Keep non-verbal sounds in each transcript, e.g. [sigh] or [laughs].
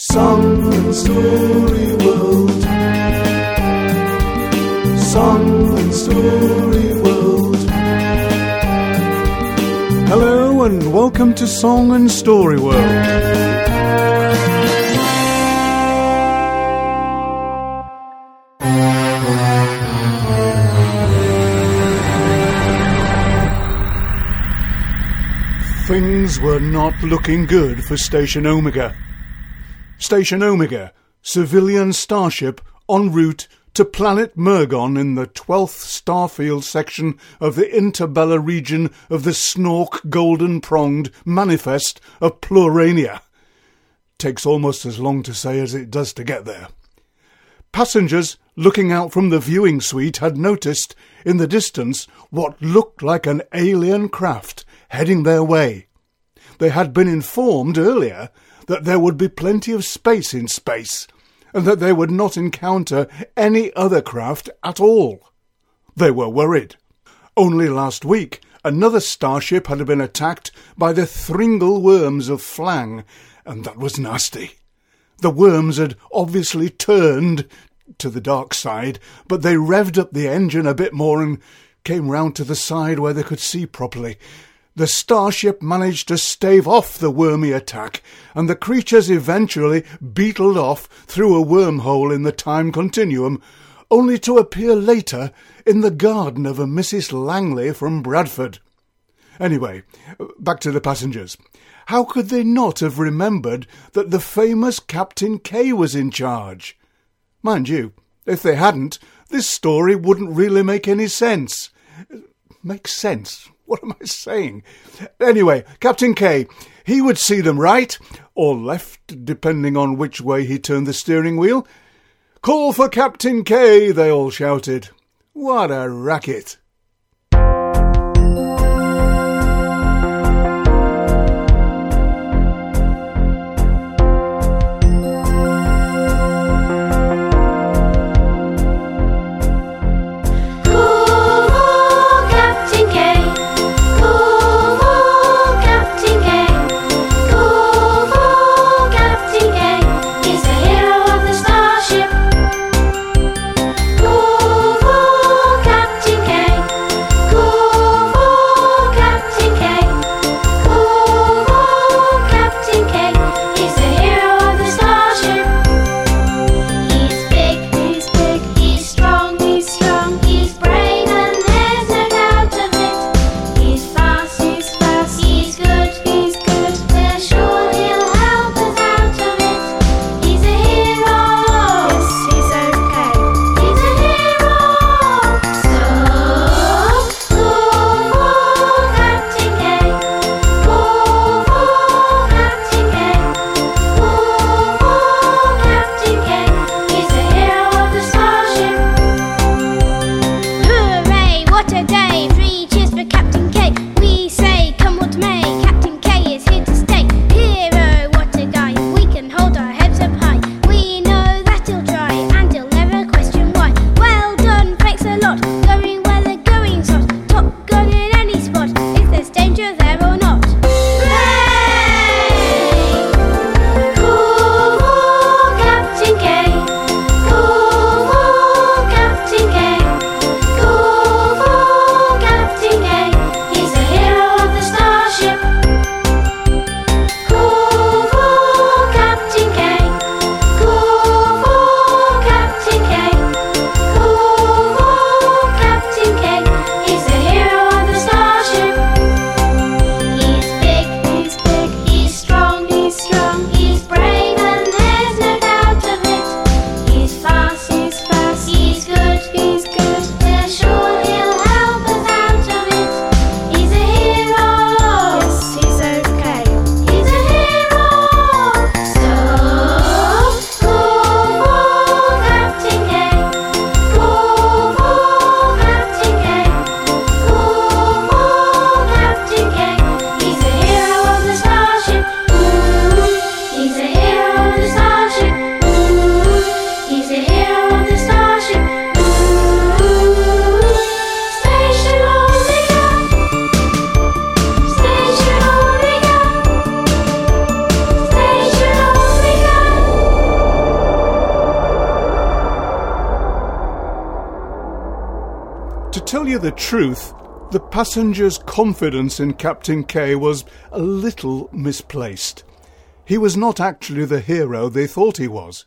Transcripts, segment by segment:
Song and Story World. Song and Story World. Hello and welcome to Song and Story World. Things were not looking good for Station Omega. Station Omega, civilian starship en route to planet Mergon in the 12th starfield section of the Interbella region of the Snork Golden Pronged Manifest of Plurania. Takes almost as long to say as it does to get there. Passengers looking out from the viewing suite had noticed in the distance what looked like an alien craft heading their way. They had been informed earlier that there would be plenty of space in space, and that they would not encounter any other craft at all. They were worried. Only last week, another starship had been attacked by the Thringle worms of Flang, and that was nasty. The worms had obviously turned to the dark side, but they revved up the engine a bit more and came round to the side where they could see properly. The starship managed to stave off the wormy attack, and the creatures eventually beetled off through a wormhole in the time continuum, only to appear later in the garden of a Mrs. Langley from Bradford. Anyway, back to the passengers. How could they not have remembered that the famous Captain K was in charge? Mind you, if they hadn't, this story wouldn't really make any sense. Make sense? [laughs] What am I saying? Anyway, Captain K, he would see them right, or left, depending on which way he turned the steering wheel. Call for Captain K, they all shouted. What a racket! coming you the truth, the passengers' confidence in Captain K was a little misplaced. He was not actually the hero they thought he was.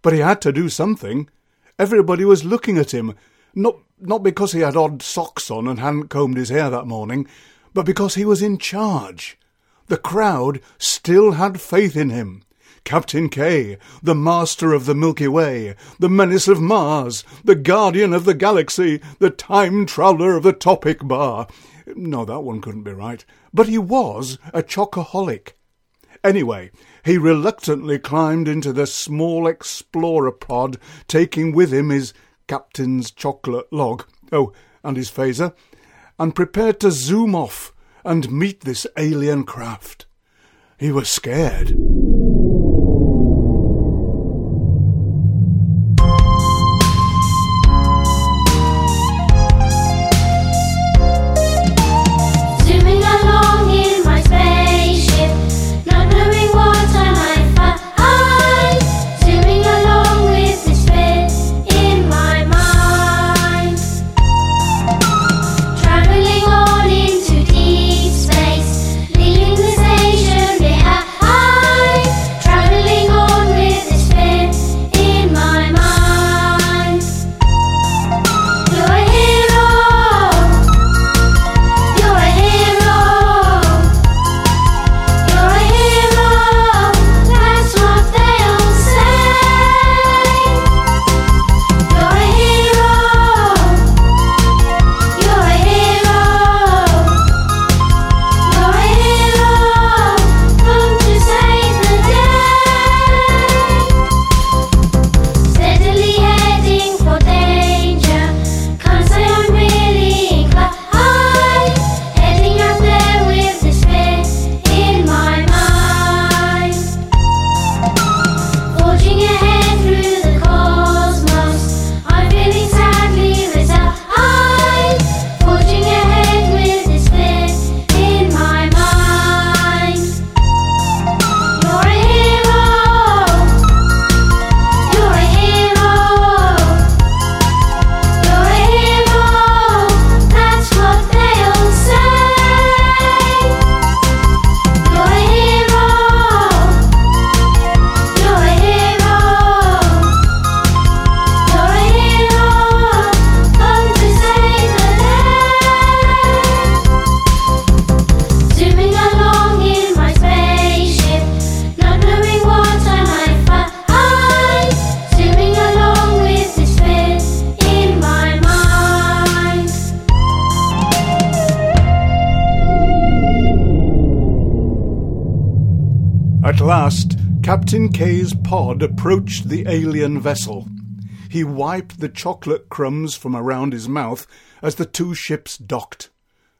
But he had to do something. Everybody was looking at him, not, not because he had odd socks on and hadn't combed his hair that morning, but because he was in charge. The crowd still had faith in him. Captain K, the master of the Milky Way, the menace of Mars, the guardian of the galaxy, the time traveller of the topic bar. No, that one couldn't be right. But he was a chocoholic. Anyway, he reluctantly climbed into the small explorer pod, taking with him his captain's chocolate log, oh, and his phaser, and prepared to zoom off and meet this alien craft. He was scared. Last, Captain K's pod approached the alien vessel. He wiped the chocolate crumbs from around his mouth as the two ships docked.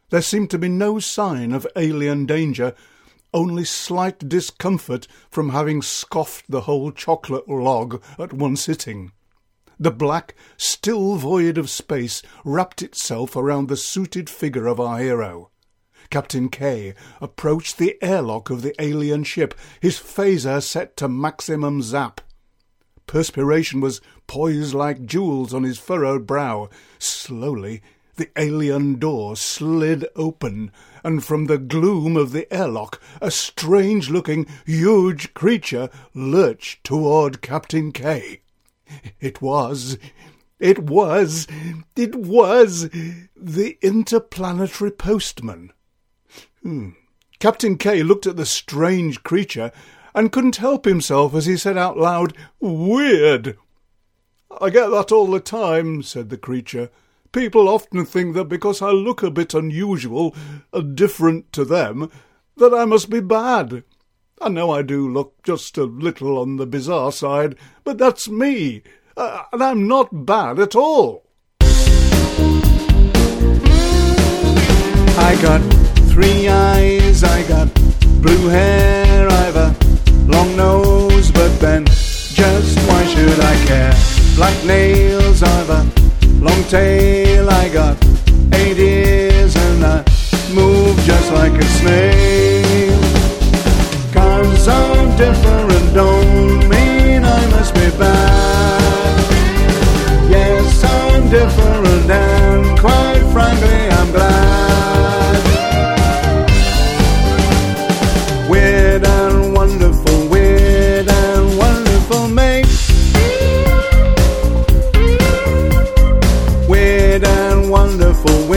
There seemed to be no sign of alien danger, only slight discomfort from having scoffed the whole chocolate log at one sitting. The black, still void of space wrapped itself around the suited figure of our hero. Captain K approached the airlock of the alien ship, his phaser set to maximum zap. Perspiration was poised like jewels on his furrowed brow. Slowly, the alien door slid open, and from the gloom of the airlock, a strange looking, huge creature lurched toward Captain K. It was, it was, it was the interplanetary postman. Hmm. Captain K looked at the strange creature and couldn't help himself as he said out loud, Weird! I get that all the time, said the creature. People often think that because I look a bit unusual and different to them, that I must be bad. I know I do look just a little on the bizarre side, but that's me, uh, and I'm not bad at all. I got three eyes, I got blue hair, I've a long nose, but then just why should I care? Black nails, I've a long tail, I got eight ears, and I move just like a snail. Cause I'm different, wonderful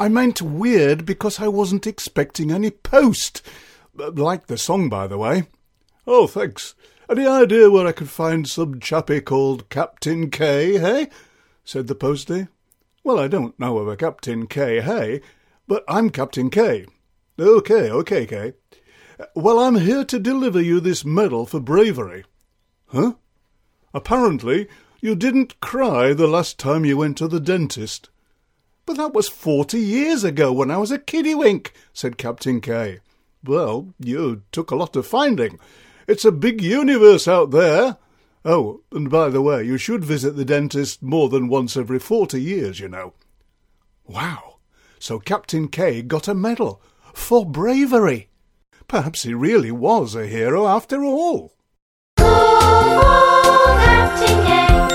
I meant weird because I wasn't expecting any post. Like the song, by the way. Oh, thanks. Any idea where I could find some chappie called Captain K, hey? said the postie. Well, I don't know of a Captain K, hey, but I'm Captain K. Okay, okay, K. Well, I'm here to deliver you this medal for bravery. Huh? Apparently, you didn't cry the last time you went to the dentist. But that was forty years ago when I was a kiddywink, said Captain K. Well, you took a lot of finding. It's a big universe out there. Oh, and by the way, you should visit the dentist more than once every forty years, you know. Wow. So Captain K got a medal for bravery. Perhaps he really was a hero after all. Go for Captain K.